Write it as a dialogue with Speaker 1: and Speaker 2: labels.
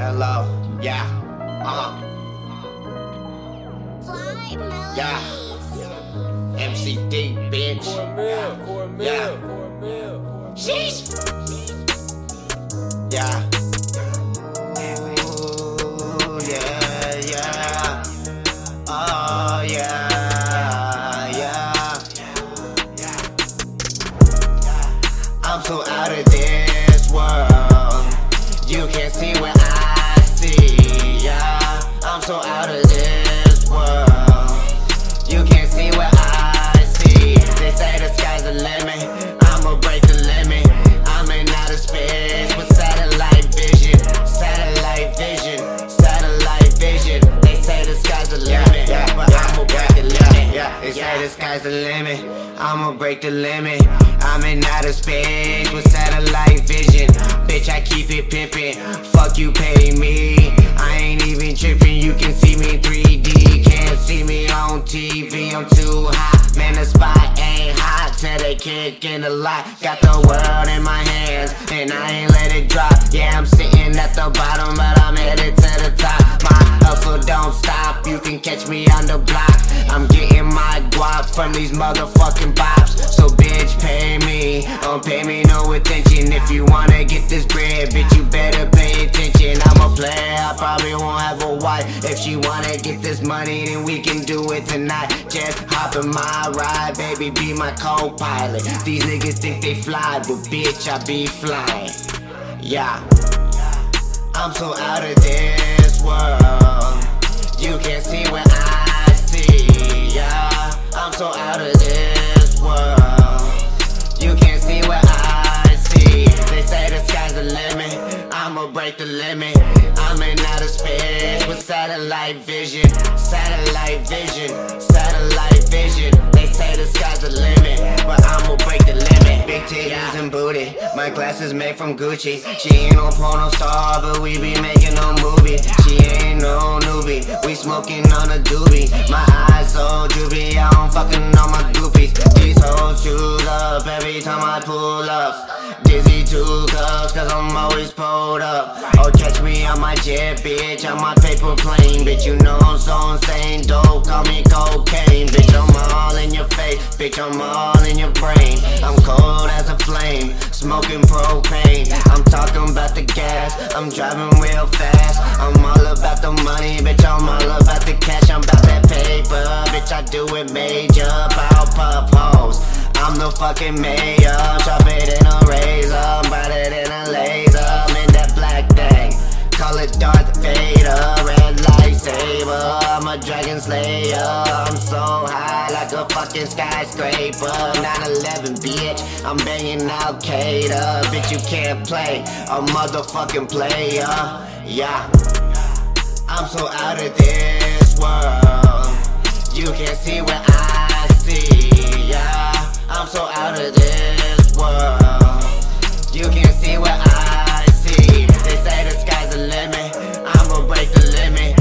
Speaker 1: Hello, yeah, uh, yeah. MCD, bitch. Yeah. Sheesh. Yeah. Ooh, yeah, yeah. Oh, yeah, yeah. I'm so out of this world. You can't see where I see. Yeah, I'm so out of this world. You can't see what I see. They say the sky's the limit. I'ma break the limit. I'm in outer space with satellite vision. Satellite vision. Satellite vision. They say the sky's the limit. yeah, yeah, but I'ma break the limit. They say the sky's the limit. I'ma break the limit. I'm in outer space with satellite vision. Bitch, I keep it pimpin'. Fuck you, pay me. I ain't even trippin'. You can see me 3D. Can't see me on TV. I'm too hot. Man, the spot ain't hot till they kick in the lot. Got the world in my hands, and I ain't let it drop. Yeah, I'm sitting at the bottom, but I'm headed to the top. My hustle don't stop. You can catch me on the block. Guap from these motherfucking bops. So bitch, pay me. Don't pay me no attention. If you wanna get this bread, bitch, you better pay attention. I'm a player, I probably won't have a wife. If she wanna get this money, then we can do it tonight. Just hop in my ride, baby, be my co-pilot. These niggas think they fly, but bitch, I be flying. Yeah. I'm so out of this world. You can't see where I'm so out of this world. You can't see what I see. They say the sky's the limit. I'ma break the limit. I'm in outer space with satellite vision. Satellite vision. Satellite vision. They say the sky's the limit. But I'ma break the limit. Big titties and booty. My glasses made from Gucci. She ain't no porno star, but we be making a movie. She ain't no newbie. We smoking on a doobie. My eyes so I pull up. Dizzy two cups, cause I'm always pulled up. Oh, catch me on my jet, bitch, on my paper plane. Bitch, you know I'm so insane. Dope, call me cocaine. Bitch, I'm all in your face. Bitch, I'm all in your brain. I'm cold as a flame, smoking propane. I'm talking about the gas, I'm driving real fast. I'm all about the money, bitch, I'm all about the cash. I'm about that paper, bitch, I do it major. Hoes. I'm the fucking mayor, sharp it in a razor, brighter than a laser. I'm in that black thing, call it Darth Vader, red lightsaber. I'm a dragon slayer, I'm so high like a fucking skyscraper. 9/11, bitch, I'm banging Al Qaeda, bitch, you can't play a motherfucking player. Yeah, I'm so out of this world. You can't see what I I'm so out of this world. You can't see what I see. They say the sky's the limit. I'ma break the limit.